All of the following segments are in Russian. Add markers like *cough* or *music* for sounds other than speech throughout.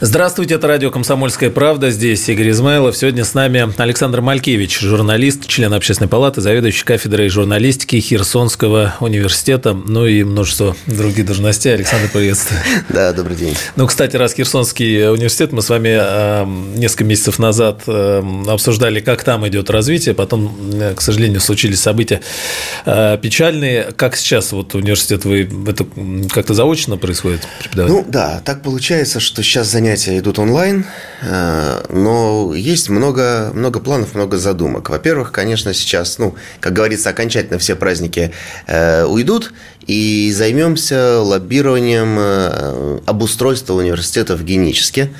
Здравствуйте, это радио «Комсомольская правда». Здесь Игорь Измайлов. Сегодня с нами Александр Малькевич, журналист, член общественной палаты, заведующий кафедрой журналистики Херсонского университета, ну и множество других должностей. Александр, приветствую. *laughs* Да, добрый день. Ну, кстати, раз Херсонский университет, мы с вами э, несколько месяцев назад э, обсуждали, как там идет развитие, потом, э, к сожалению, случились события печальные. Как сейчас вот университет, вы это как-то заочно происходит Ну, да, так получается, что сейчас занятия занятия идут онлайн, э, но есть много, много планов, много задумок. Во-первых, конечно, сейчас, ну, как говорится, окончательно все праздники э, уйдут, и займемся лоббированием э, обустройства университета в Геническе.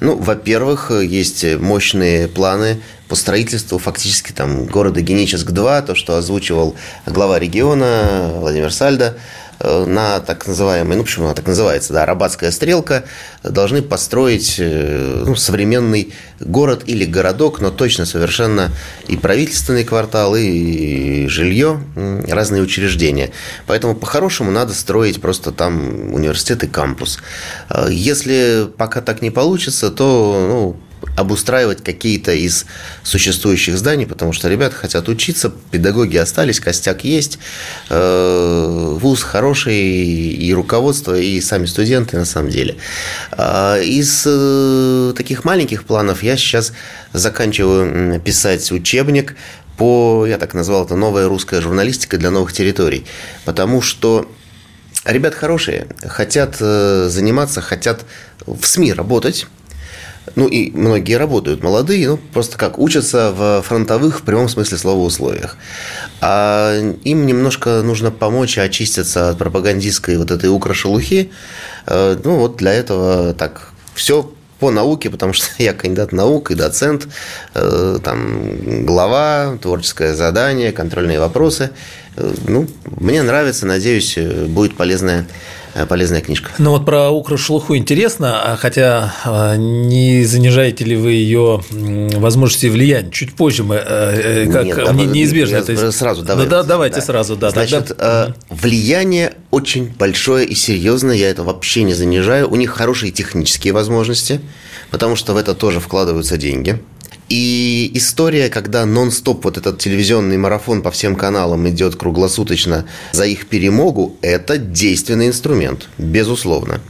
Ну, во-первых, есть мощные планы по строительству фактически там города Геническ-2, то, что озвучивал глава региона Владимир Сальдо. Э, на так называемой, ну почему она так называется, да, Арабатская стрелка, должны построить э, ну, современный город или городок, но точно совершенно и правительственный квартал, и жилье, разные учреждения. Поэтому по-хорошему надо строить просто там университет и кампус. Э, если пока так не получится, то ну, обустраивать какие-то из существующих зданий, потому что ребята хотят учиться, педагоги остались, костяк есть, э, вуз хороший, и руководство, и сами студенты на самом деле. А из э, таких маленьких планов я сейчас заканчиваю писать учебник по, я так назвал это, новая русская журналистика для новых территорий, потому что Ребят хорошие, хотят э, заниматься, хотят в СМИ работать, ну и многие работают молодые, ну просто как учатся в фронтовых в прямом смысле слова условиях. А им немножко нужно помочь очиститься от пропагандистской вот этой укрошелухи. Э, ну вот для этого так все по науке, потому что *laughs* я кандидат наук и доцент, э, там глава, творческое задание, контрольные вопросы. Э, ну, мне нравится, надеюсь, будет полезная полезная книжка. Ну вот про укрошлуху интересно, а хотя а, не занижаете ли вы ее возможности влияния? Чуть позже мы, э, э, как Нет, давай, неизбежно. это... Сразу давай. Да, да, давайте да. сразу, да. Значит, тогда... влияние очень большое и серьезное, я это вообще не занижаю. У них хорошие технические возможности, потому что в это тоже вкладываются деньги. И история, когда нон-стоп вот этот телевизионный марафон по всем каналам идет круглосуточно за их перемогу, это действенный инструмент, безусловно.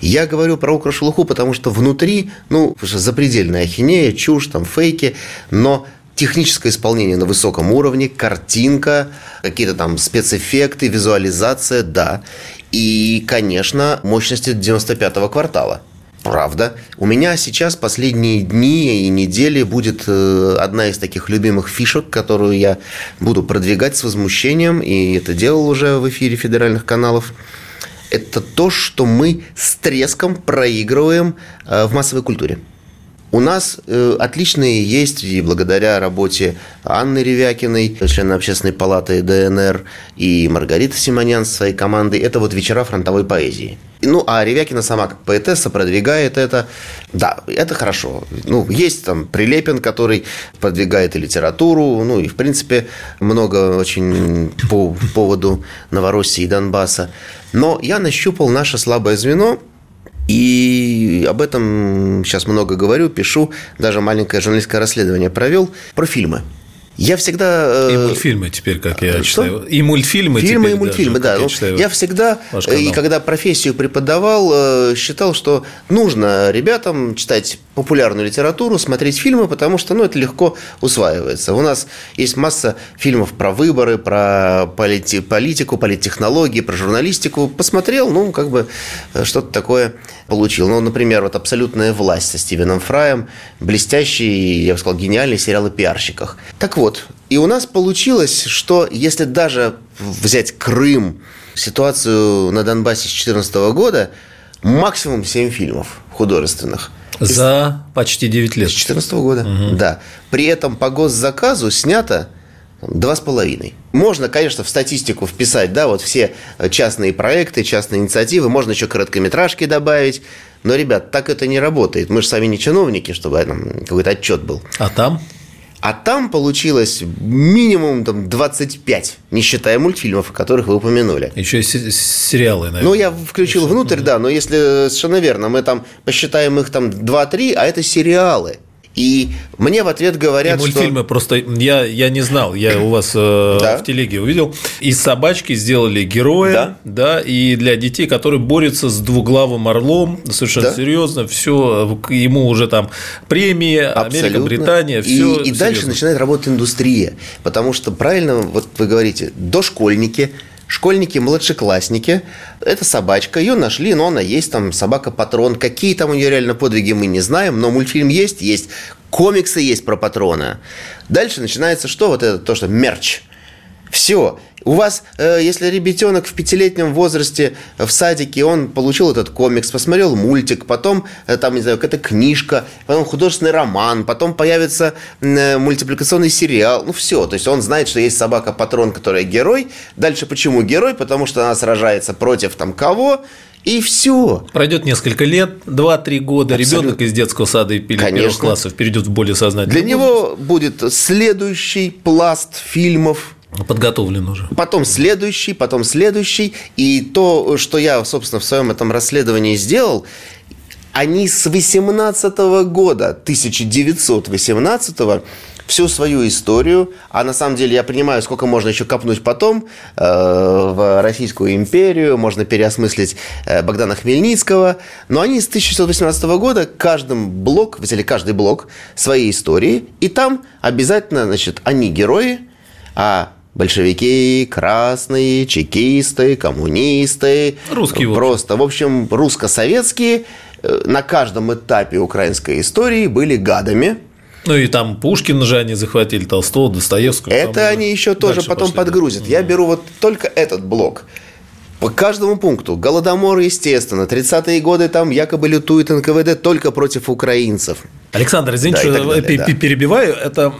Я говорю про укрошелуху, потому что внутри, ну, запредельная ахинея, чушь, там, фейки, но техническое исполнение на высоком уровне, картинка, какие-то там спецэффекты, визуализация, да. И, конечно, мощности 95-го квартала – Правда. У меня сейчас последние дни и недели будет э, одна из таких любимых фишек, которую я буду продвигать с возмущением, и это делал уже в эфире федеральных каналов. Это то, что мы с треском проигрываем э, в массовой культуре. У нас э, отличные есть, и благодаря работе Анны Ревякиной, члена общественной палаты ДНР, и Маргариты Симонян с своей командой, это вот вечера фронтовой поэзии. Ну, а Ревякина сама как поэтесса продвигает это. Да, это хорошо. Ну, есть там Прилепин, который продвигает и литературу, ну, и, в принципе, много очень по поводу Новороссии и Донбасса. Но я нащупал наше слабое звено – и об этом сейчас много говорю, пишу, даже маленькое журналистское расследование провел про фильмы. Я всегда... Э, и мультфильмы теперь, как я что? читаю. И мультфильмы Фильмы теперь и мультфильмы, даже, да. Я, читаю я всегда, и когда профессию преподавал, э, считал, что нужно ребятам читать популярную литературу, смотреть фильмы, потому что ну, это легко усваивается. У нас есть масса фильмов про выборы, про полити политику, политтехнологии, про журналистику. Посмотрел, ну, как бы э, что-то такое получил. Ну, например, вот «Абсолютная власть» со Стивеном Фраем, блестящий, я бы сказал, гениальный сериал о пиарщиках. Так вот, и у нас получилось, что если даже взять Крым, ситуацию на Донбассе с 2014 года, максимум 7 фильмов художественных – За почти 9 лет. С 2014 года, угу. да. При этом по госзаказу снято Два с половиной. Можно, конечно, в статистику вписать, да, вот все частные проекты, частные инициативы, можно еще короткометражки добавить, но, ребят, так это не работает. Мы же сами не чиновники, чтобы там какой-то отчет был. А там? А там получилось минимум там, 25, не считая мультфильмов, о которых вы упомянули. Еще и сериалы, наверное. Ну, я включил внутрь, да, но если совершенно верно, мы там посчитаем их там 2-3, а это сериалы. И мне в ответ говорят, и мультфильмы что... просто я, я не знал, я у вас э, да. в телеге увидел. Из собачки сделали героя, да. да, и для детей, которые борются с двуглавым орлом, совершенно да. серьезно, все ему уже там премии, Абсолютно. Америка, Британия, все. И, и дальше начинает работать индустрия, потому что правильно, вот вы говорите, дошкольники школьники, младшеклассники. Это собачка, ее нашли, но она есть, там собака-патрон. Какие там у нее реально подвиги, мы не знаем, но мультфильм есть, есть комиксы есть про патрона. Дальше начинается что? Вот это то, что мерч – все. У вас, э, если ребятенок в пятилетнем возрасте в садике, он получил этот комикс, посмотрел мультик, потом э, там, не знаю, какая-то книжка, потом художественный роман, потом появится э, мультипликационный сериал, ну все. То есть он знает, что есть собака-патрон, которая герой. Дальше почему герой? Потому что она сражается против там кого? И все. Пройдет несколько лет, 2-3 года, Абсолютно. ребенок из детского сада и первых классов перейдет в более сознательный Для него будет следующий пласт фильмов, Подготовлен уже. Потом следующий, потом следующий. И то, что я, собственно, в своем этом расследовании сделал, они с 18 года, 1918 всю свою историю, а на самом деле я понимаю, сколько можно еще копнуть потом э, в Российскую империю, можно переосмыслить э, Богдана Хмельницкого, но они с 1918 года каждым блок, взяли каждый блок своей истории, и там обязательно, значит, они герои, а большевики, красные, чекисты, коммунисты. Русские. Просто, в общем, русско-советские э, на каждом этапе украинской истории были гадами. Ну и там Пушкин же они захватили, Толстого, Достоевского. Это они еще тоже потом пошли, подгрузят. Да. Я беру вот только этот блок. По каждому пункту. Голодомор, естественно. 30-е годы там якобы лютует НКВД только против украинцев. Александр, извините, да, что далее, да. перебиваю. Это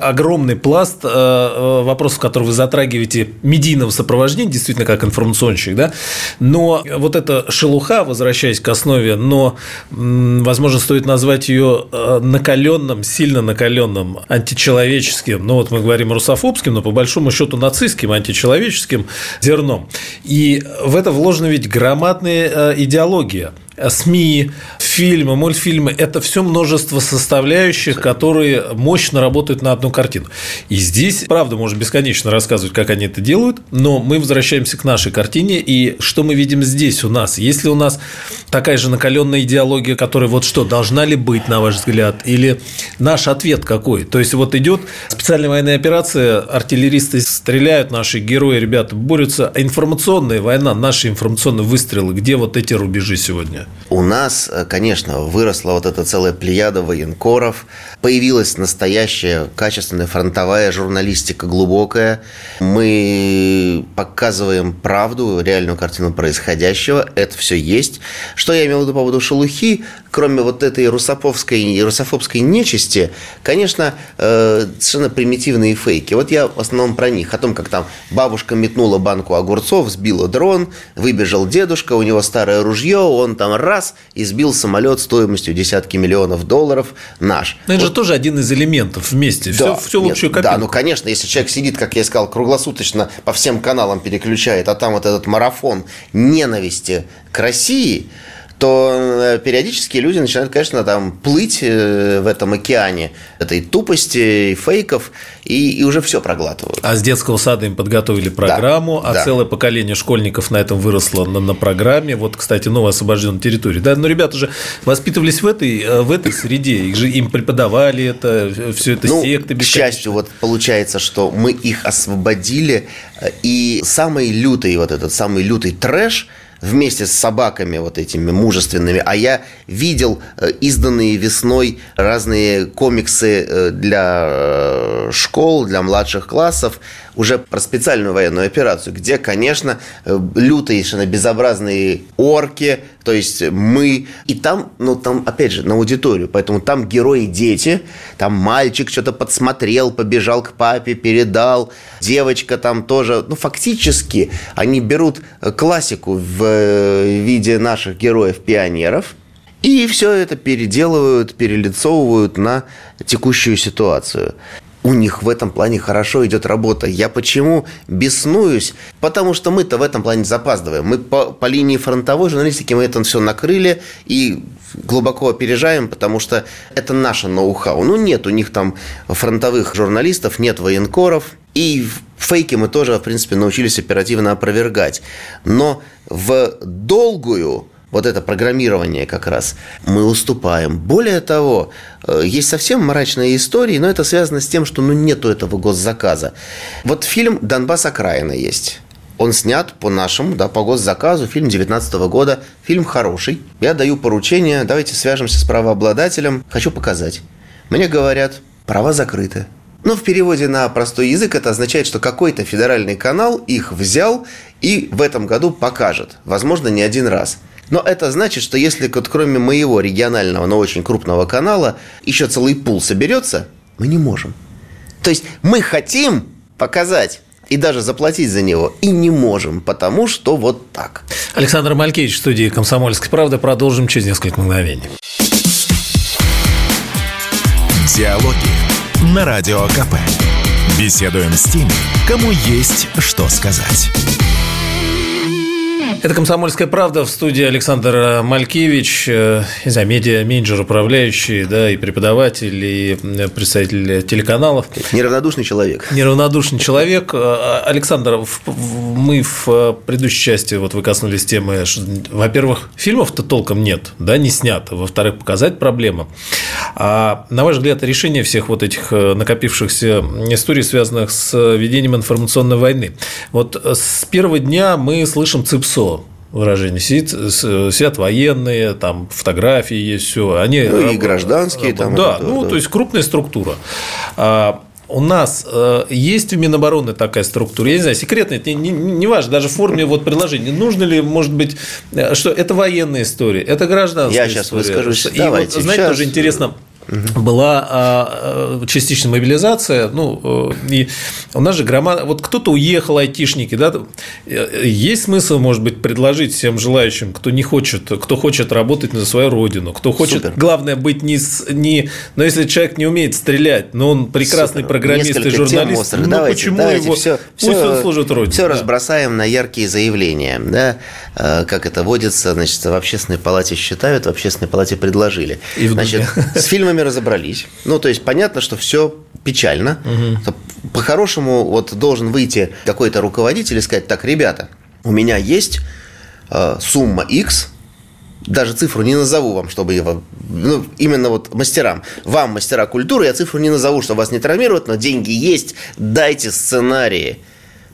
огромный пласт э, э, вопросов, которые вы затрагиваете медийного сопровождения, действительно, как информационщик, да. Но вот эта шелуха, возвращаясь к основе, но, возможно, стоит назвать ее э, накаленным, сильно накаленным, античеловеческим, ну вот мы говорим русофобским, но по большому счету нацистским, античеловеческим зерном. И в это вложена ведь громадная идеология – СМИ, фильмы, мультфильмы – это все множество составляющих, которые мощно работают на одну картину. И здесь, правда, можно бесконечно рассказывать, как они это делают, но мы возвращаемся к нашей картине, и что мы видим здесь у нас? Если у нас такая же накаленная идеология, которая вот что, должна ли быть, на ваш взгляд, или наш ответ какой? То есть, вот идет специальная военная операция, артиллеристы стреляют, наши герои, ребята борются, а информационная война, наши информационные выстрелы, где вот эти рубежи сегодня? У нас, э, конечно, выросла вот эта целая плеяда военкоров, появилась настоящая качественная фронтовая журналистика глубокая. Мы показываем правду, реальную картину происходящего. Это все есть. Что я имел в виду по поводу шелухи? Кроме вот этой русофобской, русофобской нечисти, конечно, э, совершенно примитивные фейки. Вот я в основном про них. О том, как там бабушка метнула банку огурцов, сбила дрон, выбежал дедушка, у него старое ружье, он там раз и сбил самолет стоимостью десятки миллионов долларов наш. Но это вот. же тоже один из элементов вместе. Да, все, все в общую Да, ну конечно, если человек сидит, как я сказал, круглосуточно по всем каналам переключает, а там вот этот марафон ненависти к России – то э, периодически люди начинают, конечно, там плыть э, в этом океане этой тупости, фейков, и, и уже все проглатывают. А с детского сада им подготовили программу, да, а да. целое поколение школьников на этом выросло на, на программе. Вот, кстати, новая освобожденная территория. Да, но ребята же воспитывались в этой, э, в этой среде, их же им преподавали это, все это ну, секты. К счастью, вот получается, что мы их освободили, и самый лютый, вот этот самый лютый трэш – вместе с собаками вот этими мужественными, а я видел э, изданные весной разные комиксы э, для э, школ, для младших классов, уже про специальную военную операцию, где, конечно, лютые, совершенно безобразные орки, То есть мы... И там, ну, там, опять же, на аудиторию. Поэтому там герои дети. Там мальчик что-то подсмотрел, побежал к папе, передал. Девочка там тоже... Ну, фактически они берут классику в э, виде наших героев-пионеров – и все это переделывают, перелицовывают на текущую ситуацию у них в этом плане хорошо идет работа. Я почему беснуюсь? Потому что мы-то в этом плане запаздываем. Мы по, по линии фронтовой журналистики мы это все накрыли и глубоко опережаем, потому что это наше ноу-хау. Ну, нет у них там фронтовых журналистов, нет военкоров. И фейки мы тоже, в принципе, научились оперативно опровергать. Но в долгую вот это программирование как раз, мы уступаем. Более того, э, есть совсем мрачные истории, но это связано с тем, что ну, нету этого госзаказа. Вот фильм «Донбасс окраина» есть. Он снят по нашему, да, по госзаказу, фильм 19 года. Фильм хороший. Я даю поручение, давайте свяжемся с правообладателем. Хочу показать. Мне говорят, права закрыты. Но в переводе на простой язык это означает, что какой-то федеральный канал их взял и в этом году покажет. Возможно, не один раз. Но это значит, что если вот кроме моего регионального, но очень крупного канала еще целый пул соберется, мы не можем. То есть мы хотим показать и даже заплатить за него и не можем, потому что вот так. Александр Малькевич в студии «Комсомольской правды». Продолжим через несколько мгновений. Диалоги на Радио КП. Беседуем с теми, кому есть что сказать. Это «Комсомольская правда» в студии Александр Малькевич, э, не знаю, медиа-менеджер, управляющий, да, и преподаватель, и представитель телеканалов. Неравнодушный человек. Неравнодушный человек. Э, Александр, мы в предыдущей части, вот вы коснулись темы, во-первых, фильмов-то толком нет, да, не снято. Во-вторых, показать проблема. А на ваш взгляд, решение всех вот этих э, накопившихся историй, связанных с ведением информационной войны. Вот с первого дня мы слышим ЦИПСО, выражение. Сидит, сидят военные, там фотографии есть, все. Они ну, и гражданские там. Да, это, ну, да. то есть крупная структура. А, у нас э, есть у Минобороны такая структура, я не знаю, секретная, это не, не, не важно, даже в форме вот приложения. Нужно ли, может быть, э, что это военная история, это гражданская история. Я сейчас выскажусь. И Давайте, вот, знаете, сейчас... тоже интересно, угу. была а, а, частичная мобилизация. Ну, э, и у нас же громада... Вот кто-то уехал, айтишники, да? Есть смысл, может быть, предложить всем желающим, кто не хочет, кто хочет работать на свою родину, кто хочет, Супер. главное, быть не, не... Но если человек не умеет стрелять, но он прекрасный Супер. программист Несколько и журналист, ну давайте, почему давайте, его... Все, Пусть все, он служит родине. Все да. разбросаем на яркие заявления, да? Э, как это водится, значит, в общественной палате считают, в общественной палате предложили. И значит, с фильмами разобрались. Ну, то есть понятно, что все печально. Угу. По-хорошему, вот должен выйти какой-то руководитель и сказать: так, ребята, у меня есть э, сумма X, даже цифру не назову вам, чтобы его, ну, именно вот мастерам, вам, мастера культуры, я цифру не назову, чтобы вас не травмировать, но деньги есть, дайте сценарии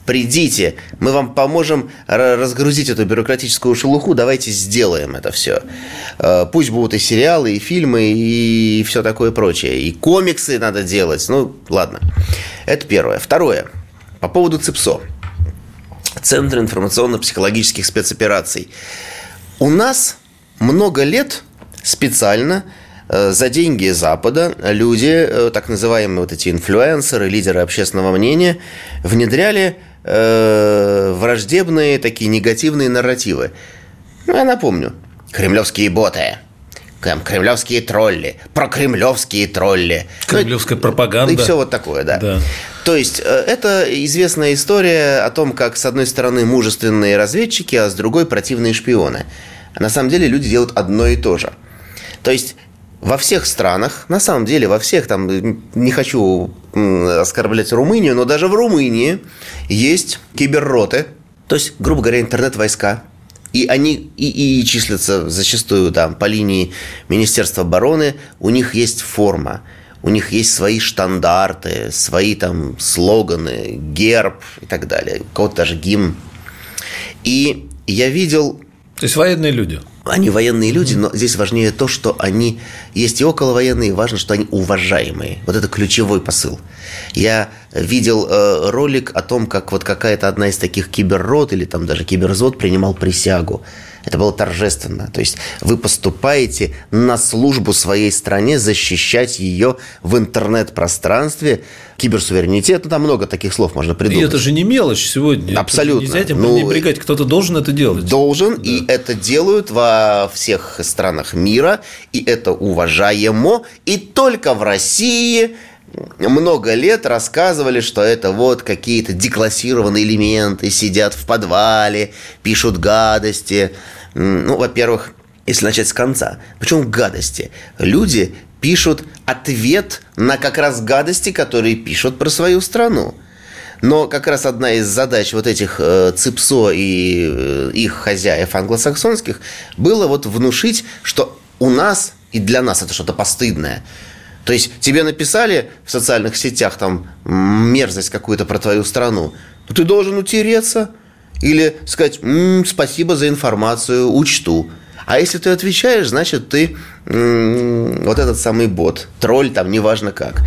придите, мы вам поможем разгрузить эту бюрократическую шелуху, давайте сделаем это все. Э, пусть будут и сериалы, и фильмы, и все такое прочее. И комиксы надо делать. Ну, ладно. Это первое. Второе. По поводу ЦИПСО. Центр информационно-психологических спецопераций. У нас много лет специально э, за деньги Запада люди, э, так называемые вот эти инфлюенсеры, лидеры общественного мнения, внедряли э, враждебные такие негативные нарративы. Ну, я напомню. Кремлевские боты. Там, кремлевские тролли, прокремлевские тролли. Кремлевская ну, пропаганда. И все вот такое, да. да. То есть, э, это известная история о том, как с одной стороны мужественные разведчики, а с другой противные шпионы. А на самом деле люди делают одно и то же. То есть, во всех странах, на самом деле во всех, там, не хочу оскорблять Румынию, но даже в Румынии есть киберроты, то есть, грубо говоря, интернет-войска, и они и, и числятся зачастую там по линии Министерства обороны, у них есть форма, у них есть свои стандарты, свои там слоганы, герб и так далее, у кого-то даже гимн. И я видел... То есть военные люди? Они военные люди, но здесь важнее то, что они есть и околовоенные, важно, что они уважаемые. Вот это ключевой посыл. Я видел э, ролик о том, как вот какая-то одна из таких киберрот или там даже киберзод принимал присягу. Это было торжественно. То есть вы поступаете на службу своей стране, защищать ее в интернет-пространстве, киберсуверенитет, ну там много таких слов можно придумать. И это же не мелочь сегодня. Абсолютно. Нельзя этим ну, пренебрегать, кто-то должен это делать. Должен, да. и это делают во всех странах мира, и это уважаемо, и только в России много лет рассказывали, что это вот какие-то деклассированные элементы, сидят в подвале, пишут гадости. Ну, во-первых, если начать с конца, почему гадости? Люди пишут ответ на как раз гадости, которые пишут про свою страну. Но как раз одна из задач вот этих э, ЦИПСО и э, их хозяев англосаксонских было вот внушить, что у нас и для нас это что-то постыдное – то есть тебе написали в социальных сетях там мерзость какую-то про твою страну, ты должен утереться или сказать м-м, спасибо за информацию, учту. А если ты отвечаешь, значит ты м-м, вот этот самый бот, тролль там, неважно как.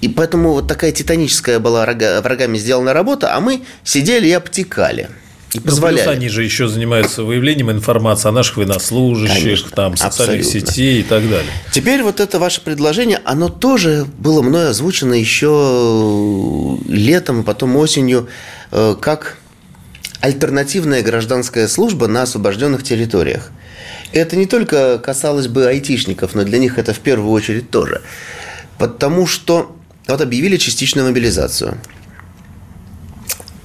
И поэтому вот такая титаническая была врагами сделана работа, а мы сидели и обтекали – и позволяли. Ну, плюс они же еще занимаются выявлением информации о наших военнослужащих, Конечно, там, социальных абсолютно. сетей и так далее. Теперь вот это ваше предложение, оно тоже было мной озвучено еще летом, потом осенью, э, как альтернативная гражданская служба на освобожденных территориях. Это не только касалось бы айтишников, но для них это в первую очередь тоже. Потому что вот объявили частичную мобилизацию.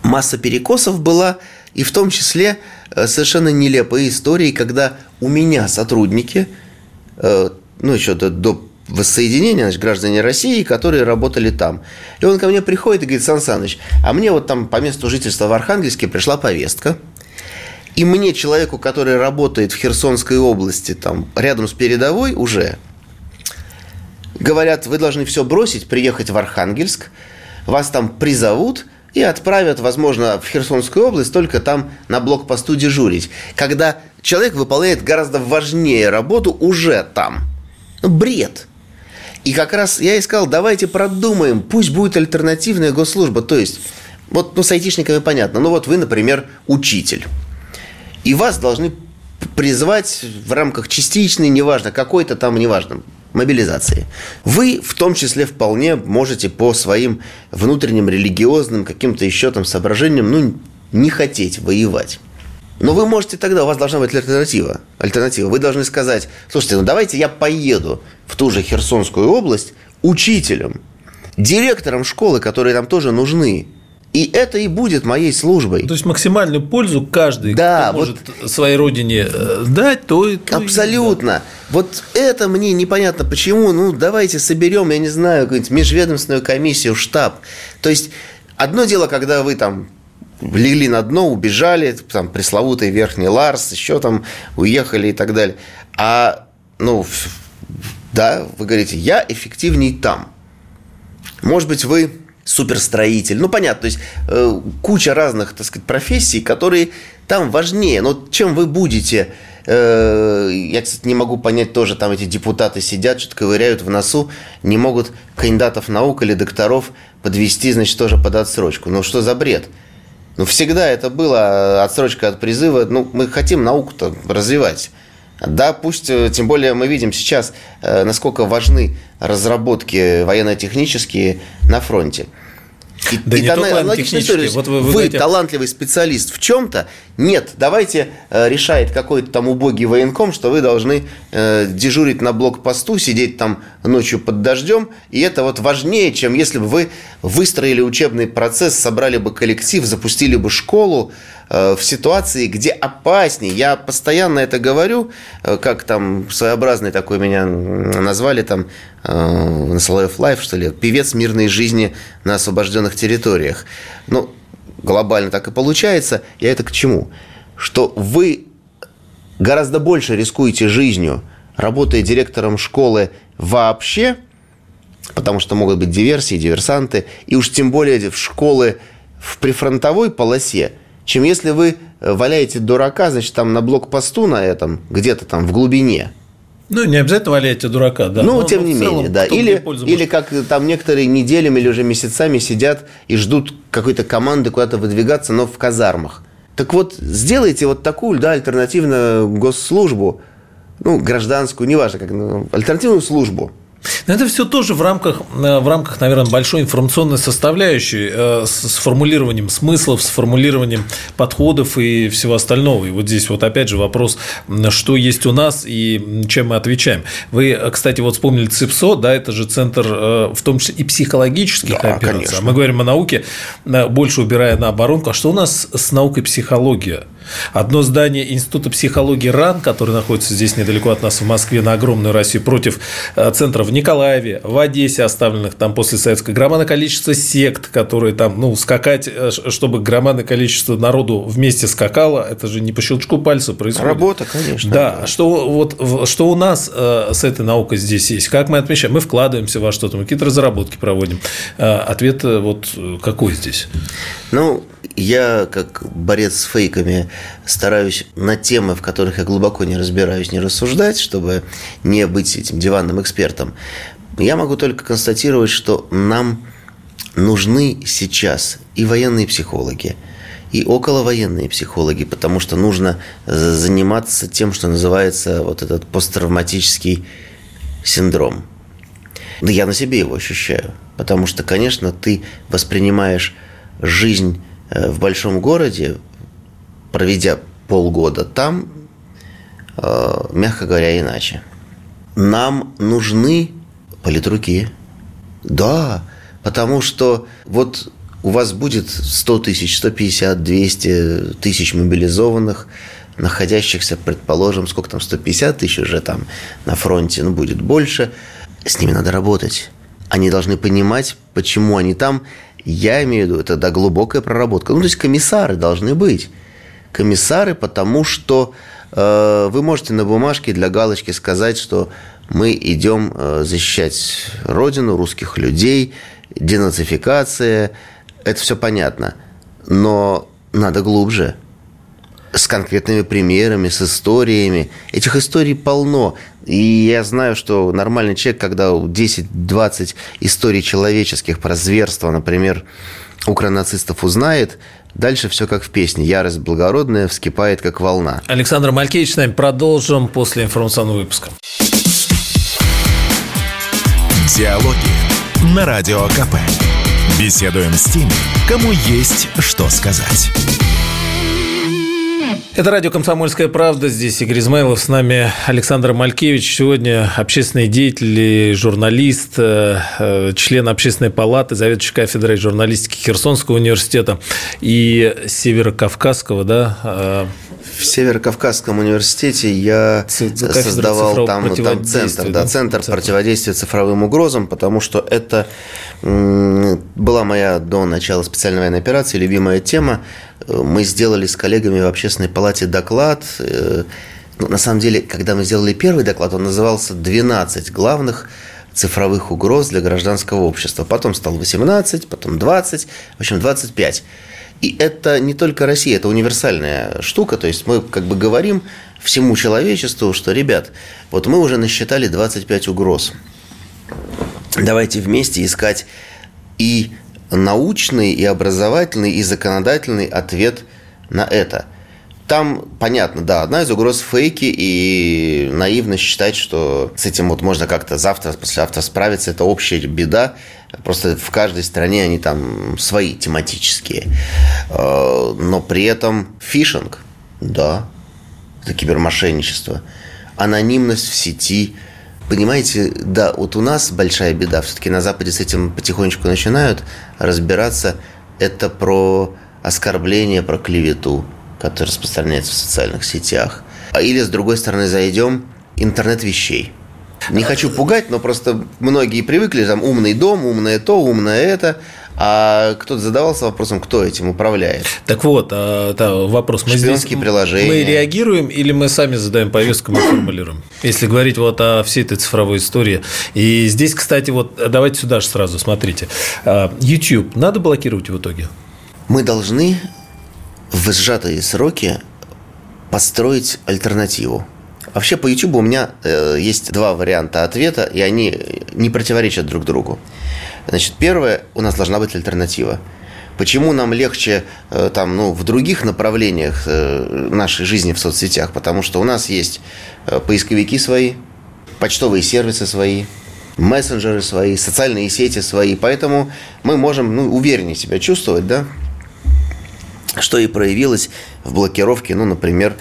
Масса перекосов была – и в том числе э, совершенно нелепые истории, когда у меня сотрудники, э, ну, еще до, воссоединения, значит, граждане России, которые работали там. И он ко мне приходит и говорит, Сан Саныч, а мне вот там по месту жительства в Архангельске пришла повестка, и мне, человеку, который работает в Херсонской области, там, рядом с передовой уже, говорят, вы должны все бросить, приехать в Архангельск, вас там призовут, и отправят, возможно, в Херсонскую область, только там на блокпосту дежурить. Когда человек выполняет гораздо важнее работу уже там. Ну, бред. И как раз я и сказал, давайте продумаем, пусть будет альтернативная госслужба. То есть, вот ну, с айтишниками понятно. Ну вот вы, например, учитель. И вас должны призвать в рамках частичной, неважно, какой-то там, неважно, мобилизации. Вы в том числе вполне можете по своим внутренним религиозным каким-то еще там соображениям ну, не хотеть воевать. Но вы можете тогда, у вас должна быть альтернатива. Альтернатива. Вы должны сказать, слушайте, ну давайте я поеду в ту же Херсонскую область учителем, директором школы, которые там тоже нужны. И это и будет моей службой. То есть максимальную пользу каждый да, кто вот может своей родине э, дать, то и то Абсолютно. И, да. Вот это мне непонятно почему. Ну, давайте соберем, я не знаю, какую-нибудь межведомственную комиссию, штаб. То есть одно дело, когда вы там легли на дно, убежали, там пресловутый верхний Ларс, еще там уехали и так далее. А, ну, да, вы говорите, я эффективней там. Может быть, вы суперстроитель. Ну, понятно, то есть э, куча разных, так сказать, профессий, которые там важнее. Но чем вы будете... Э, я, кстати, не могу понять тоже, там эти депутаты сидят, что-то ковыряют в носу, не могут кандидатов наук или докторов подвести, значит, тоже под отсрочку. Ну, что за бред? Ну, всегда это было отсрочка от призыва. Ну, мы хотим науку-то развивать. Да, пусть, э, тем более мы видим сейчас, э, насколько важны разработки военно-технические на фронте. И, да и не только аналогичная история. Вот вы, вы, вы говорите... талантливый специалист в чем-то. Нет, давайте э, решает какой-то там убогий военком, что вы должны э, дежурить на блокпосту, сидеть там ночью под дождем. И это вот важнее, чем если бы вы выстроили учебный процесс, собрали бы коллектив, запустили бы школу, в ситуации, где опаснее. Я постоянно это говорю, э, как там своеобразный такой меня назвали там э, на Соловьев Live, что ли, певец мирной жизни на освобожденных территориях. Ну, глобально так и получается. Я это к чему? Что вы гораздо больше рискуете жизнью, работая директором школы вообще, потому что могут быть диверсии, диверсанты, и уж тем более в школы в прифронтовой полосе – чем если вы э, валяете дурака, значит, там на блокпосту на этом, где-то там в глубине. Ну, не обязательно валяете дурака, да. Ну, тем не целом, менее, да. Или, или как там некоторые неделями или уже месяцами сидят и ждут какой-то команды куда-то выдвигаться, но в казармах. Так вот, сделайте вот такую, да, альтернативную госслужбу, ну, гражданскую, неважно, как, ну, альтернативную службу – но это все тоже в рамках, э, в рамках, наверное, большой информационной составляющей э, с формулированием смыслов, с формулированием подходов и всего остального. И вот здесь вот опять же вопрос, что есть у нас и чем мы отвечаем. Вы, кстати, вот вспомнили ЦИПСО, да, это же центр э, в том числе и психологических да, операций. Конечно. Мы говорим о науке, больше убирая на оборонку. А что у нас с наукой психология? Одно здание Института психологии РАН, который находится здесь недалеко от нас в Москве, на огромную Россию, против э, центров в Николаеве, в Одессе оставленных там после советской громадное количество сект, которые там, ну, скакать, э, чтобы громадное количество народу вместе скакало, это же не по щелчку пальца происходит. Работа, конечно. Да, да. Что, вот, что у нас э, с этой наукой здесь есть? Как мы отмечаем? Мы вкладываемся во что-то, мы какие-то разработки проводим. Ответ вот какой здесь? Ну, я, как борец с фейками, стараюсь на темы, в которых я глубоко не разбираюсь, не рассуждать, чтобы не быть этим диванным экспертом. Я могу только констатировать, что нам нужны сейчас и военные психологи, и околовоенные психологи, потому что нужно заниматься тем, что называется вот этот посттравматический синдром. Да я на себе его ощущаю, потому что, конечно, ты воспринимаешь жизнь Э, в большом городе, проведя полгода там, э, мягко говоря, иначе. Нам нужны политруки. Да, потому что вот у вас будет 100 тысяч, 150, 200 тысяч мобилизованных, находящихся, предположим, сколько там, 150 тысяч уже там на фронте, ну, будет больше. С ними надо работать. Они должны понимать, почему они там, я имею в виду, это да, глубокая проработка. Ну, то есть комиссары должны быть. Комиссары, потому что э, вы можете на бумажке для галочки сказать, что мы идем э, защищать родину, русских людей, денацификация. Это все понятно. Но надо глубже с конкретными примерами, с историями. Этих историй полно. И я знаю, что нормальный человек, когда 10-20 историй человеческих про зверство, например, укронацистов узнает, Дальше все как в песне. Ярость благородная вскипает, как волна. Александр Малькевич с нами продолжим после информационного выпуска. Диалоги на Радио КП. Беседуем с теми, кому есть что сказать. Это радио «Комсомольская правда». Здесь Игорь Измайлов, с нами Александр Малькевич. Сегодня общественный деятель, журналист, э, э, член общественной палаты, заведующий кафедрой журналистики Херсонского университета и Северокавказского, да? Э, В Северокавказском университете я создавал там, там центр, да, центр, центр противодействия цифровым угрозам, потому что это была моя до начала специальной военной операции любимая тема мы сделали с коллегами в общественной палате доклад. Э, ну, на самом деле, когда мы сделали первый доклад, он назывался «12 главных цифровых угроз для гражданского общества». Потом стал 18, потом 20, в общем, 25. И это не только Россия, это универсальная штука. То есть мы как бы говорим всему человечеству, что, ребят, вот мы уже насчитали 25 угроз. Давайте вместе искать и научный и образовательный и законодательный ответ на это. Там, понятно, да, одна из угроз фейки и наивно считать, что с этим вот можно как-то завтра, послезавтра справиться, это общая беда. Просто в каждой стране они там свои тематические. Э, но при этом фишинг, да, это кибермошенничество, анонимность в сети – Понимаете, да, вот у нас большая беда. Все-таки на Западе с этим потихонечку начинают разбираться. Это про оскорбление, про клевету, которая распространяется в социальных сетях. А или, с другой стороны, зайдем интернет вещей. Не хочу пугать, но просто многие привыкли, там умный дом, умное то, умное это – а кто-то задавался вопросом, кто этим управляет? Так вот, а, да, вопрос. Мы Шпионские здесь, приложения. Мы реагируем или мы сами задаем повестку, мы формулируем? Если говорить вот о всей этой цифровой истории. И здесь, кстати, вот давайте сюда же сразу, смотрите. А, YouTube надо блокировать в итоге? Мы должны в сжатые сроки построить альтернативу. Вообще по YouTube у меня э, есть два варианта ответа, и они не противоречат друг другу. Значит, первое, у нас должна быть альтернатива. Почему нам легче э, там, ну, в других направлениях э, нашей жизни в соцсетях? Потому что у нас есть э, поисковики свои, почтовые сервисы свои, мессенджеры свои, социальные сети свои. Поэтому мы можем ну, увереннее себя чувствовать, да? Что и проявилось в блокировке, ну, например,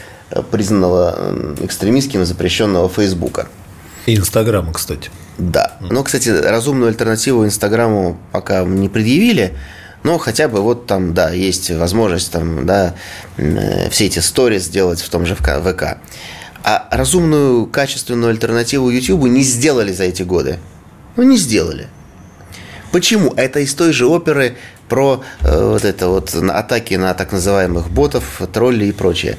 признанного экстремистским запрещенного Фейсбука. И Инстаграма, кстати. Да. Но, кстати, разумную альтернативу Инстаграму пока не предъявили. Но хотя бы вот там, да, есть возможность там, да, э, все эти сторис сделать в том же ВК. А разумную, качественную альтернативу YouTube не сделали за эти годы. Ну, не сделали. Почему? Это из той же оперы про э, вот это вот атаки на так называемых ботов, троллей и прочее.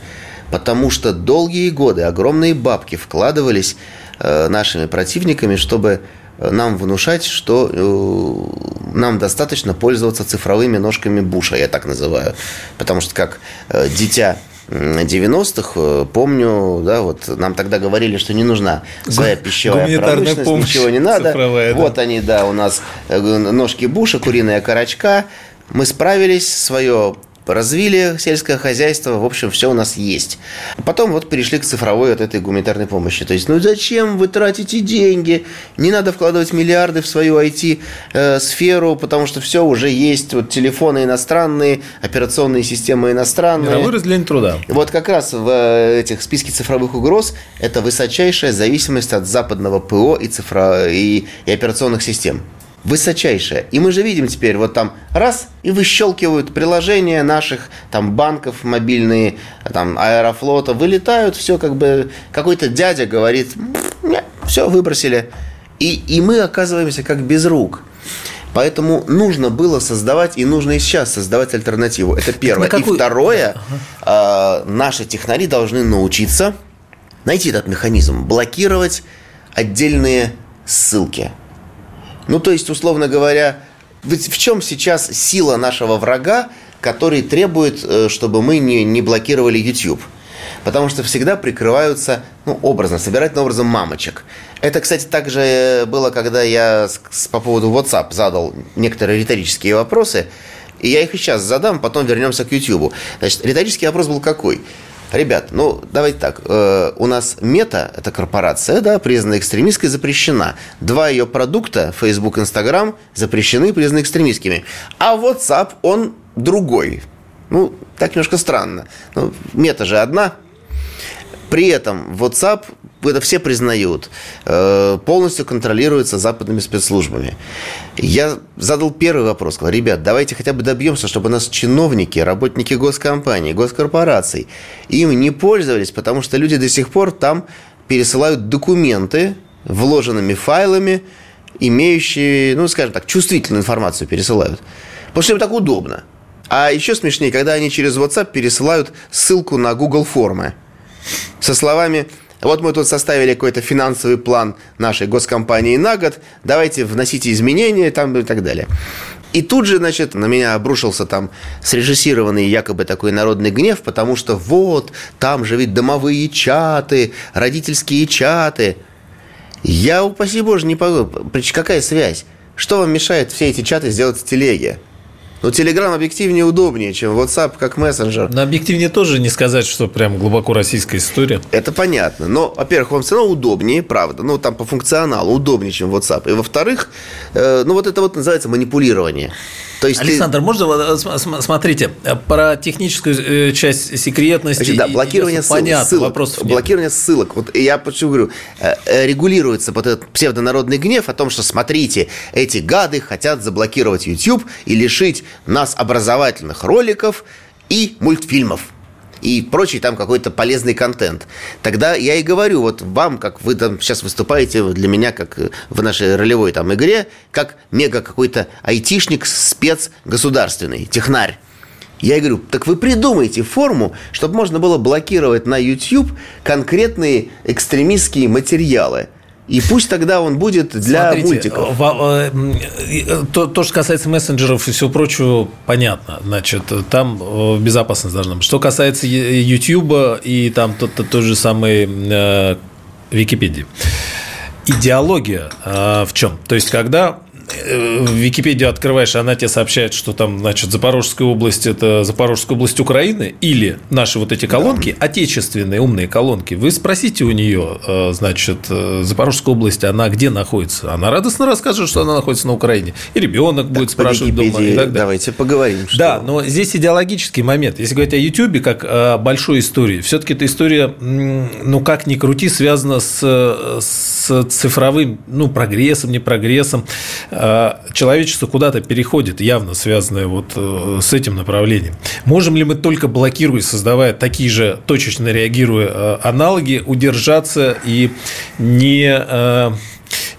Потому что долгие годы огромные бабки вкладывались э, нашими противниками, чтобы нам внушать, что э, нам достаточно пользоваться цифровыми ножками Буша, я так называю. Потому что как э, дитя 90-х, э, помню, да, вот нам тогда говорили, что не нужна своя пищевая промышленность, помощь ничего не надо. Цифровая, вот да. они, да, у нас ножки Буша, куриная корочка. Мы справились, свое развили сельское хозяйство, в общем, все у нас есть. Потом вот перешли к цифровой вот этой гуманитарной помощи. То есть, ну зачем вы тратите деньги? Не надо вкладывать миллиарды в свою IT-сферу, потому что все уже есть. Вот телефоны иностранные, операционные системы иностранные. Мировой разделение труда. Вот как раз в э, этих списке цифровых угроз это высочайшая зависимость от западного ПО и, цифро... и, и операционных систем высочайшая. И мы же видим теперь, вот там раз, и выщелкивают приложения наших там банков мобильные, там аэрофлота, вылетают, все как бы, какой-то дядя говорит, все, выбросили. И, и мы оказываемся как без рук. Поэтому нужно было создавать, и нужно и сейчас создавать альтернативу. Это первое. Какую... И второе, э, наши технари должны научиться найти этот механизм, блокировать отдельные ссылки – ну, то есть, условно говоря, в чем сейчас сила нашего врага, который требует, э, чтобы мы не, не блокировали YouTube? Потому что всегда прикрываются, ну, образно, собирательным образом мамочек. Это, кстати, также было, когда я с, по поводу WhatsApp задал некоторые риторические вопросы. И я их и сейчас задам, потом вернемся к YouTube. Значит, риторический вопрос был какой? Ребят, ну давайте так. Э, у нас Мета, это корпорация, да, признана экстремистской, запрещена. Два ее продукта, Facebook, Instagram, запрещены, признаны экстремистскими. А WhatsApp, он другой. Ну, так немножко странно. Ну, мета же одна. При этом WhatsApp это все признают, э, полностью контролируется западными спецслужбами. Я задал первый вопрос, сказал, ребят, давайте хотя бы добьемся, чтобы у нас чиновники, работники госкомпаний, госкорпораций им не пользовались, потому что люди до сих пор там пересылают документы вложенными файлами, имеющие, ну, скажем так, чувствительную информацию пересылают. Потому что им так удобно. А еще смешнее, когда они через WhatsApp пересылают ссылку на Google формы со словами вот мы тут составили какой-то финансовый план нашей госкомпании на год, давайте вносите изменения там и так далее. И тут же, значит, на меня обрушился там срежиссированный якобы такой народный гнев, потому что вот, там же ведь домовые чаты, родительские чаты. Я, упаси боже, не пойму, какая связь? Что вам мешает все эти чаты сделать в телеге? Но Telegram объективнее удобнее, чем WhatsApp как мессенджер. На объективнее тоже не сказать, что прям глубоко российская история. Это понятно. Но, во-первых, вам все равно удобнее, правда. Ну, там по функционалу удобнее, чем WhatsApp. И, во-вторых, э, ну, вот это вот называется манипулирование. То есть Александр, ты... можно, э, смотрите, про техническую э, часть секретности. Значит, да, блокирование ссылок. Понятно, ссылок, вопросов Блокирование ссылок. Вот я почему говорю, регулируется вот этот псевдонародный гнев о том, что, смотрите, эти гады хотят заблокировать YouTube и лишить нас образовательных роликов и мультфильмов и прочий там какой-то полезный контент. Тогда я и говорю, вот вам, как вы там сейчас выступаете для меня, как в нашей ролевой там игре, как мега какой-то айтишник, спец государственный, технарь. Я и говорю, так вы придумайте форму, чтобы можно было блокировать на YouTube конкретные экстремистские материалы – и пусть тогда он будет для Смотрите, мультиков. Э, э, то, то, что касается мессенджеров и всего прочего, понятно. Значит, там э, безопасность должна быть. Что касается YouTube и там тот, тот, тот же самый э, Википедии. Идеология э, в чем? То есть, когда в Википедию открываешь, она тебе сообщает, что там, значит, Запорожская область – это Запорожская область Украины, или наши вот эти колонки, да. отечественные умные колонки, вы спросите у нее, э, значит, э, Запорожская область, она где находится? Она радостно расскажет, что она находится на Украине. И ребенок так, будет спрашивать дома. И так далее. Давайте поговорим. Что... Да, но здесь идеологический момент. Если говорить о Ютубе как о большой истории, все-таки эта история, ну, как ни крути, связана с, с цифровым, ну, прогрессом, не прогрессом. А, человечество куда-то переходит, явно связанное вот э, с этим направлением. Можем ли мы только блокируя, создавая такие же точечно реагируя э, аналоги, удержаться и не э,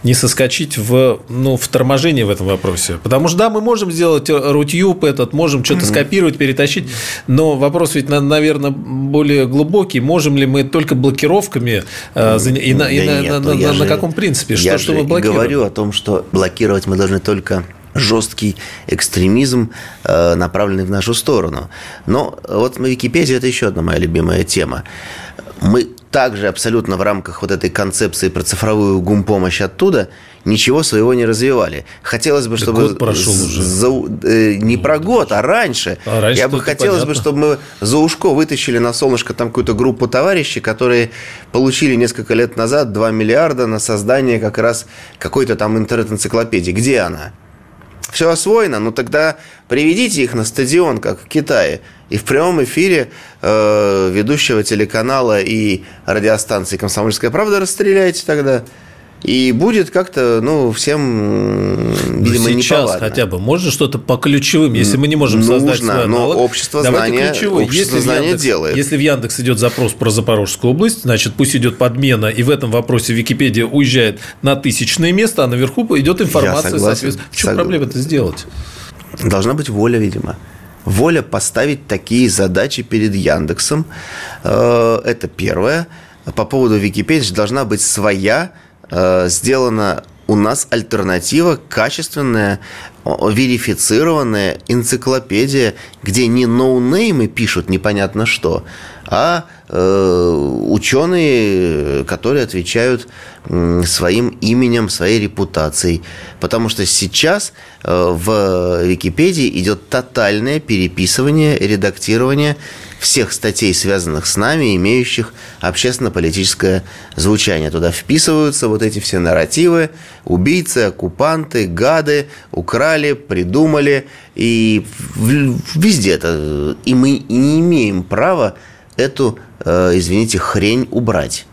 не соскочить в, ну, в торможение в этом вопросе. Потому что, да, мы можем сделать рутюб этот, можем что-то скопировать, перетащить, но вопрос ведь, наверное, более глубокий. Можем ли мы только блокировками э, и, на, и на, нет, на, на, на, на каком принципе? Что, я что мы блокируем? говорю о том, что блокировать мы должны только жесткий экстремизм, э, направленный в нашу сторону. Но вот на Википедии это еще одна моя любимая тема. Мы также абсолютно в рамках вот этой концепции про цифровую гумпомощь оттуда ничего своего не развивали. Хотелось бы, чтобы... год прошел уже. За, э, не про год, а раньше. А раньше Я бы хотелось понятно. бы, чтобы мы за ушко вытащили на солнышко там какую-то группу товарищей, которые получили несколько лет назад 2 миллиарда на создание как раз какой-то там интернет-энциклопедии. Где она? Все освоено, ну тогда приведите их на стадион, как в Китае, и в прямом эфире э, ведущего телеканала и радиостанции «Комсомольская правда» расстреляйте тогда. И будет как-то, ну, всем, видимо, ну, сейчас неповадно. хотя бы можно что-то по ключевым, если мы не можем Нужно, создать свой но общество знания, общество если знания Яндекс, делает. Если в Яндекс идет запрос про Запорожскую область, значит, пусть идет подмена, и в этом вопросе Википедия уезжает на тысячное место, а наверху идет информация. соответственно. В чем Сог... проблема это сделать? Должна быть воля, видимо воля поставить такие задачи перед Яндексом. Э, это первое. По поводу Википедии должна быть своя сделана у нас альтернатива, качественная, верифицированная энциклопедия, где не ноунеймы пишут непонятно что, а э, ученые, которые отвечают э, своим именем, своей репутацией. Потому что сейчас э, в Википедии идет тотальное переписывание, редактирование всех статей, связанных с нами, имеющих общественно-политическое звучание. Туда вписываются вот эти все нарративы, убийцы, оккупанты, гады, украли, придумали, и везде это. И мы не имеем права эту, э, извините, хрень убрать.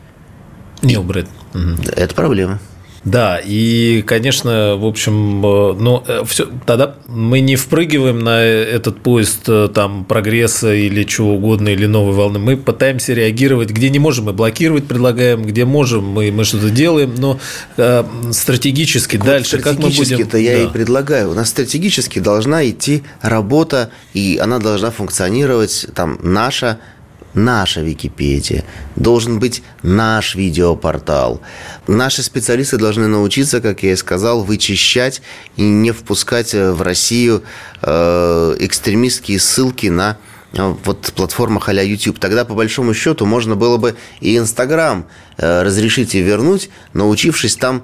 Не убрать. Это проблема. Да, и, конечно, в общем, э, ну, э, все, тогда мы не впрыгиваем на этот поезд там прогресса или чего угодно, или новой волны. Мы пытаемся реагировать, где не можем, мы блокировать предлагаем, где можем, мы, мы что-то делаем, но э, стратегически так дальше, вот как мы будем... это я да. и предлагаю. У нас стратегически должна идти работа, и она должна функционировать, там, наша наша Википедия, должен быть наш видеопортал. Наши специалисты должны научиться, как я и сказал, вычищать и не впускать э, в Россию э, экстремистские ссылки на э, вот платформах а YouTube. Тогда, по большому счету, можно было бы и Инстаграм разрешить и вернуть, научившись там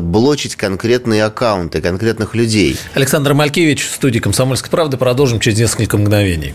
блочить конкретные аккаунты конкретных людей. Александр Малькевич в студии «Комсомольской правды». Продолжим через несколько мгновений.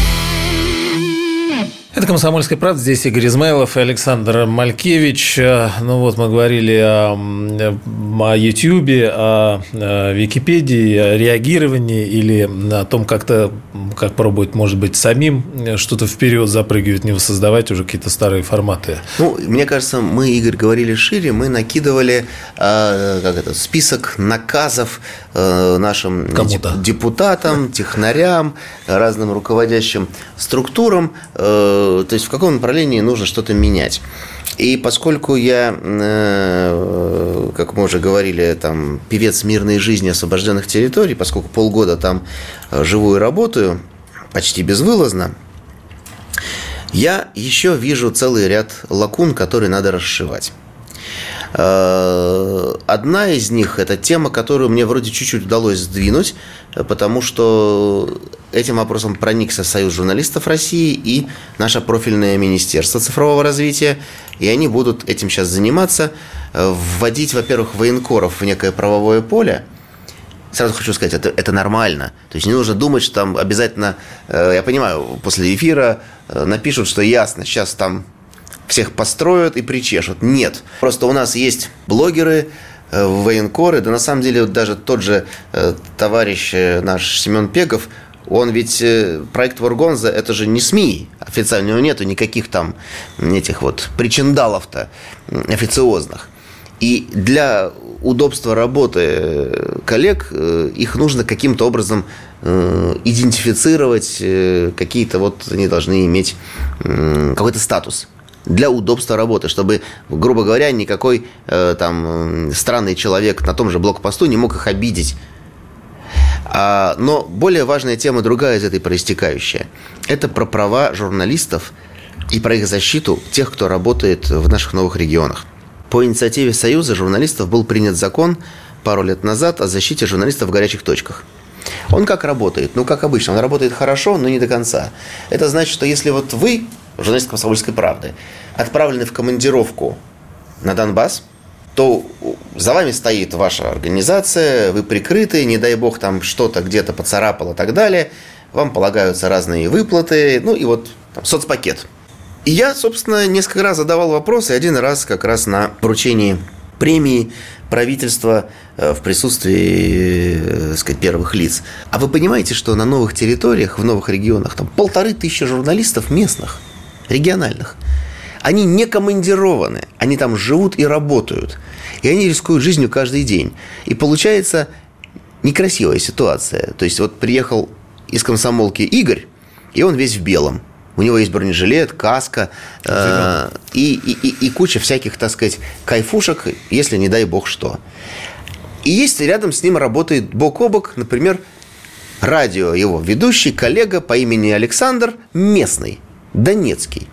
Это «Комсомольская правда». Здесь Игорь Измайлов и Александр Малькевич. Ну вот мы говорили о, о YouTube, о, о Википедии, о реагировании или о том, как-то, как пробовать, может быть, самим что-то вперед запрыгивать, не воссоздавать уже какие-то старые форматы. Ну, мне кажется, мы, Игорь, говорили шире, мы накидывали э, как это, список наказов э, нашим депутатам, технарям, разным руководящим структурам, э, Э, то есть в каком направлении нужно что-то менять. И поскольку я, э, как мы уже говорили, там, певец мирной жизни освобожденных территорий, поскольку полгода там э, живу и работаю, почти безвылазно, я еще вижу целый ряд лакун, которые надо расшивать. Э, одна из них – это тема, которую мне вроде чуть-чуть удалось сдвинуть, потому что этим вопросом проникся Союз журналистов России и наше профильное Министерство цифрового развития, и они будут этим сейчас заниматься, э, вводить, во-первых, военкоров в некое правовое поле – сразу хочу сказать, это, это нормально. То есть не нужно думать, что там обязательно, э, я понимаю, после эфира э, напишут, что ясно, сейчас там всех построят и причешут. Нет. Просто у нас есть блогеры, э, военкоры, да на самом деле вот даже тот же э, товарищ э, наш Семен Пегов, он ведь проект Варгонза это же не СМИ, официального нету никаких там этих вот причиндалов-то официозных. И для удобства работы коллег их нужно каким-то образом идентифицировать, какие-то вот они должны иметь какой-то статус для удобства работы, чтобы, грубо говоря, никакой там странный человек на том же блокпосту не мог их обидеть. А, но более важная тема другая из этой проистекающая. Это про права журналистов и про их защиту тех, кто работает в наших новых регионах. По инициативе Союза журналистов был принят закон пару лет назад о защите журналистов в горячих точках. Он как работает? Ну, как обычно, он работает хорошо, но не до конца. Это значит, что если вот вы, журналист «Комсомольской правды», отправлены в командировку на Донбасс, то за вами стоит ваша организация, вы прикрыты, не дай бог там что-то где-то поцарапало и так далее, вам полагаются разные выплаты, ну и вот там, соцпакет – и я, собственно, несколько раз задавал вопросы, один раз как раз на вручении премии правительства э, в присутствии, э, сказать, первых лиц. А вы понимаете, что на новых территориях, в новых регионах, там полторы тысячи журналистов местных, региональных, они не командированы, они там живут и работают. И они рискуют жизнью каждый день. И получается некрасивая ситуация. То есть вот приехал из комсомолки Игорь, и он весь в белом – у него есть бронежилет, каска э, и, и, и, и куча всяких, так сказать, кайфушек, если не дай бог что. И есть рядом с ним работает бок о бок, например, радио его ведущий, коллега по имени Александр, местный, донецкий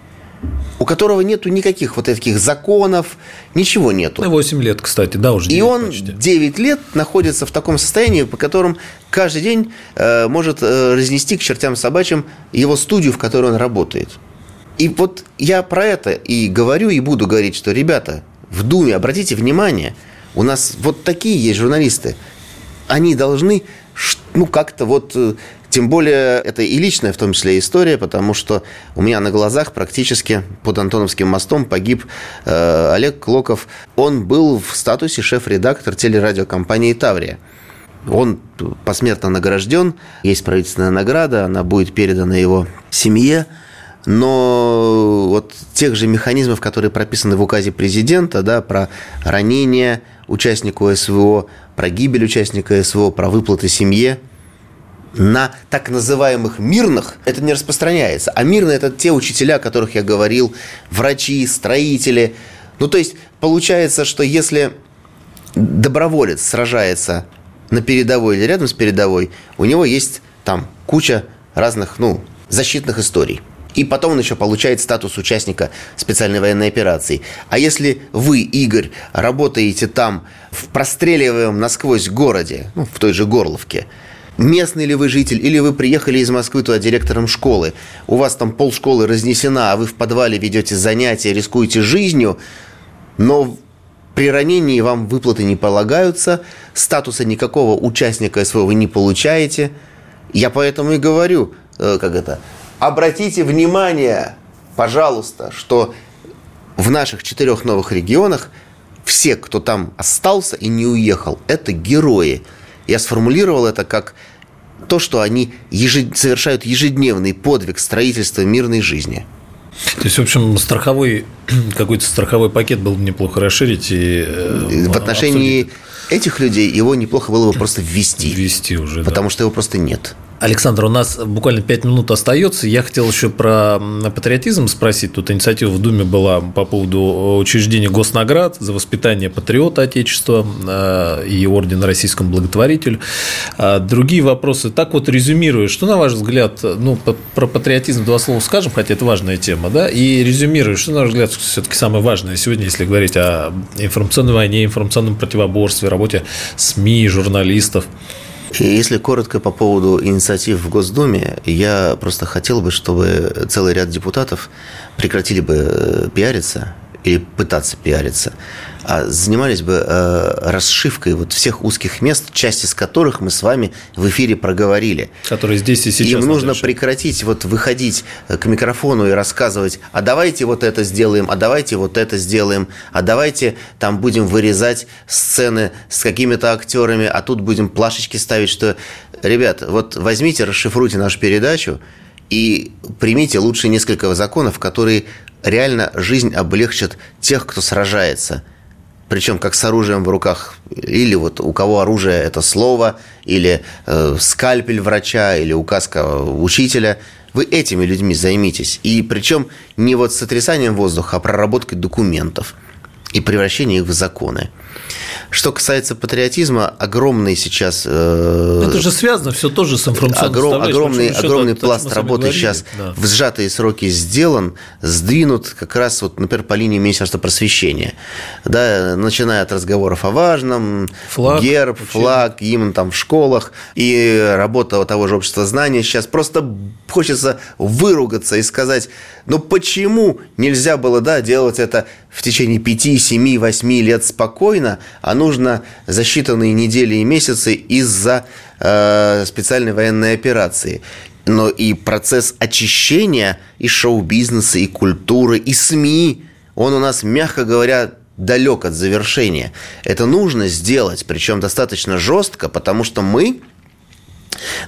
у которого нету никаких вот таких законов, ничего нету. 8 лет, кстати, да, уже. И он почти. 9 лет находится в таком состоянии, по которому каждый день э, может э, разнести к чертям собачьим его студию, в которой он работает. И вот я про это и говорю, и буду говорить, что, ребята, в Думе, обратите внимание, у нас вот такие есть журналисты. Они должны ну, как-то вот э, тем более, это и личная в том числе история, потому что у меня на глазах практически под Антоновским мостом погиб э, Олег Клоков. Он был в статусе шеф-редактор телерадиокомпании «Таврия». Он посмертно награжден, есть правительственная награда, она будет передана его семье. Но вот тех же механизмов, которые прописаны в указе президента, да, про ранение участнику СВО, про гибель участника СВО, про выплаты семье – на так называемых мирных это не распространяется. А мирные это те учителя, о которых я говорил, врачи, строители. Ну, то есть, получается, что если доброволец сражается на передовой или рядом с передовой, у него есть там куча разных, ну, защитных историй. И потом он еще получает статус участника специальной военной операции. А если вы, Игорь, работаете там в простреливаемом насквозь городе, ну, в той же Горловке, местный ли вы житель, или вы приехали из Москвы туда директором школы, у вас там полшколы разнесена, а вы в подвале ведете занятия, рискуете жизнью, но при ранении вам выплаты не полагаются, статуса никакого участника СВО вы не получаете. Я поэтому и говорю, э, как это, обратите внимание, пожалуйста, что в наших четырех новых регионах все, кто там остался и не уехал, это герои – я сформулировал это как то, что они ежед... совершают ежедневный подвиг строительства мирной жизни. То есть, в общем, страховой *clears throat* какой-то страховой пакет было бы неплохо расширить и э, в отношении обсудить. этих людей его неплохо было бы просто ввести. Ввести уже, потому да. что его просто нет. Александр, у нас буквально 5 минут остается. Я хотел еще про патриотизм спросить. Тут инициатива в Думе была по поводу учреждения госнаград за воспитание патриота Отечества э, и ордена российскому благотворителю. А другие вопросы. Так вот, резюмируя, что, на ваш взгляд, ну, про патриотизм два слова скажем, хотя это важная тема, да, и резюмируя, что, на ваш взгляд, все-таки самое важное сегодня, если говорить о информационной войне, информационном противоборстве, работе СМИ, журналистов – если коротко по поводу инициатив в Госдуме, я просто хотел бы, чтобы целый ряд депутатов прекратили бы э, пиариться или пытаться пиариться, а занимались бы э, расшивкой вот всех узких мест, часть из которых мы с вами в эфире проговорили. Которые здесь и сейчас. Им нужно прекратить вот выходить э, к микрофону и рассказывать, а давайте вот это сделаем, а давайте вот это сделаем, а давайте там будем вырезать сцены с какими-то актерами, а тут будем плашечки ставить, что, ребят, вот возьмите, расшифруйте нашу передачу, и примите лучше несколько законов, которые реально жизнь облегчат тех, кто сражается. Причем как с оружием в руках, или вот у кого оружие это слово, или э, скальпель врача, или указка учителя. Вы этими людьми займитесь. И причем не вот сотрясанием воздуха, а проработкой документов и превращением их в законы. Что касается патриотизма, огромный сейчас... Э, это же связано все тоже с информационной огром, Огромный, огромный это, пласт работы говорили. сейчас да. в сжатые сроки сделан, сдвинут как раз, вот, например, по линии Министерства просвещения. Да, начиная от разговоров о важном, флаг, герб, учение. флаг, гимн там в школах, и работа того же общества знания. Сейчас просто хочется выругаться и сказать, ну почему нельзя было да, делать это в течение 5, 7, 8 лет спокойно, а нужно за считанные недели и месяцы из-за э, специальной военной операции. Но и процесс очищения и шоу-бизнеса, и культуры, и СМИ, он у нас, мягко говоря, далек от завершения. Это нужно сделать, причем достаточно жестко, потому что мы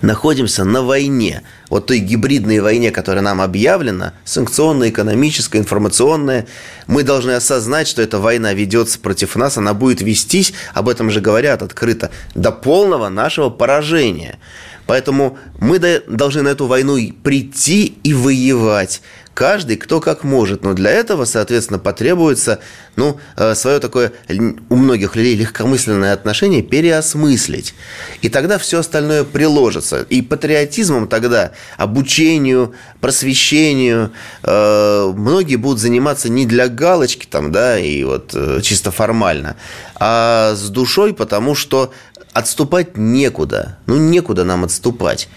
находимся на войне, вот той гибридной войне, которая нам объявлена, санкционная, экономическая, информационная, мы должны осознать, что эта война ведется против нас, она будет вестись, об этом же говорят открыто, до полного нашего поражения. Поэтому мы должны на эту войну прийти и воевать каждый кто как может. Но для этого, соответственно, потребуется ну, э, свое такое у многих людей легкомысленное отношение переосмыслить. И тогда все остальное приложится. И патриотизмом тогда, обучению, просвещению э, многие будут заниматься не для галочки там, да, и вот э, чисто формально, а с душой, потому что отступать некуда. Ну, некуда нам отступать.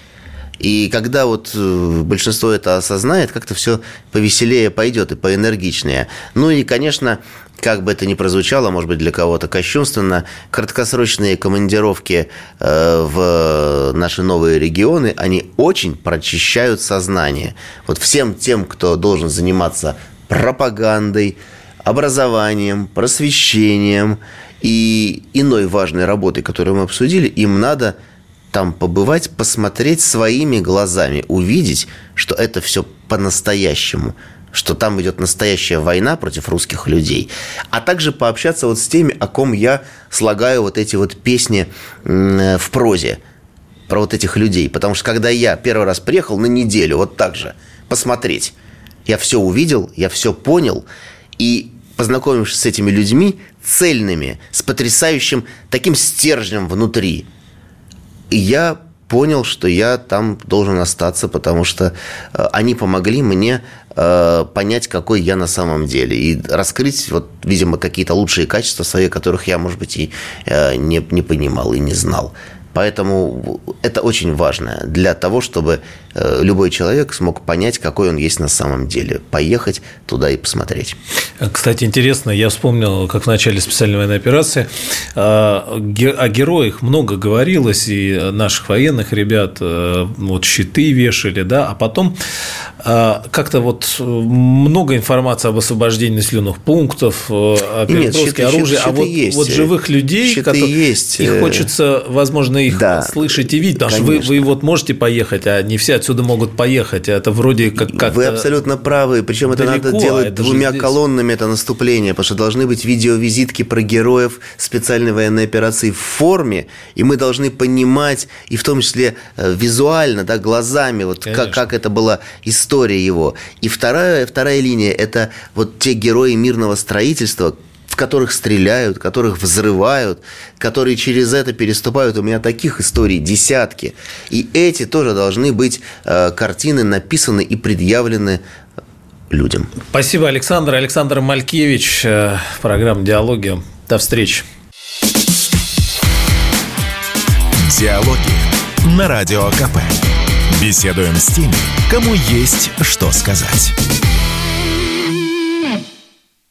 И когда вот э, большинство это осознает, как-то все повеселее пойдет и поэнергичнее. Ну и, конечно, как бы это ни прозвучало, может быть, для кого-то кощунственно, краткосрочные командировки э, в наши новые регионы, они очень прочищают сознание. Вот всем тем, кто должен заниматься пропагандой, образованием, просвещением и иной важной работой, которую мы обсудили, им надо – там побывать, посмотреть своими глазами, увидеть, что это все по-настоящему, что там идет настоящая война против русских людей, а также пообщаться вот с теми, о ком я слагаю вот эти вот песни в прозе про вот этих людей. Потому что когда я первый раз приехал на неделю, вот так же, посмотреть, я все увидел, я все понял, и познакомившись с этими людьми, цельными, с потрясающим таким стержнем внутри – и я понял, что я там должен остаться, потому что э, они помогли мне э, понять, какой я на самом деле. И раскрыть, вот, видимо, какие-то лучшие качества свои, которых я, может быть, и э, не, не понимал и не знал. Поэтому это очень важно для того, чтобы э, любой человек смог понять, какой он есть на самом деле. Поехать туда и посмотреть. Кстати, интересно, я вспомнил, как в начале специальной военной операции а, о героях много говорилось, и наших военных ребят э, вот щиты вешали, да, а потом а, как-то вот много информации об освобождении населенных пунктов, э, о переброске оружия, щиты, а вот, есть. вот живых людей, щиты которые, есть. их хочется, возможно, их да. слышать и видеть, потому Конечно. что вы, вы вот можете поехать, а не все отсюда могут поехать. Это вроде как... как вы абсолютно правы, причем это надо а делать это двумя колоннами, это наступление, потому что должны быть видеовизитки про героев специальной военной операции в форме, и мы должны понимать, и в том числе э, визуально, да, глазами, вот как, как это была история его. И вторая, вторая линия – это вот те герои мирного строительства, в которых стреляют, которых взрывают, которые через это переступают. У меня таких историй десятки. И эти тоже должны быть э, картины написаны и предъявлены людям. Спасибо, Александр. Александр Малькевич, э, программа «Диалоги». До встречи. Диалоги на Радио КП. Беседуем с теми, кому есть что сказать.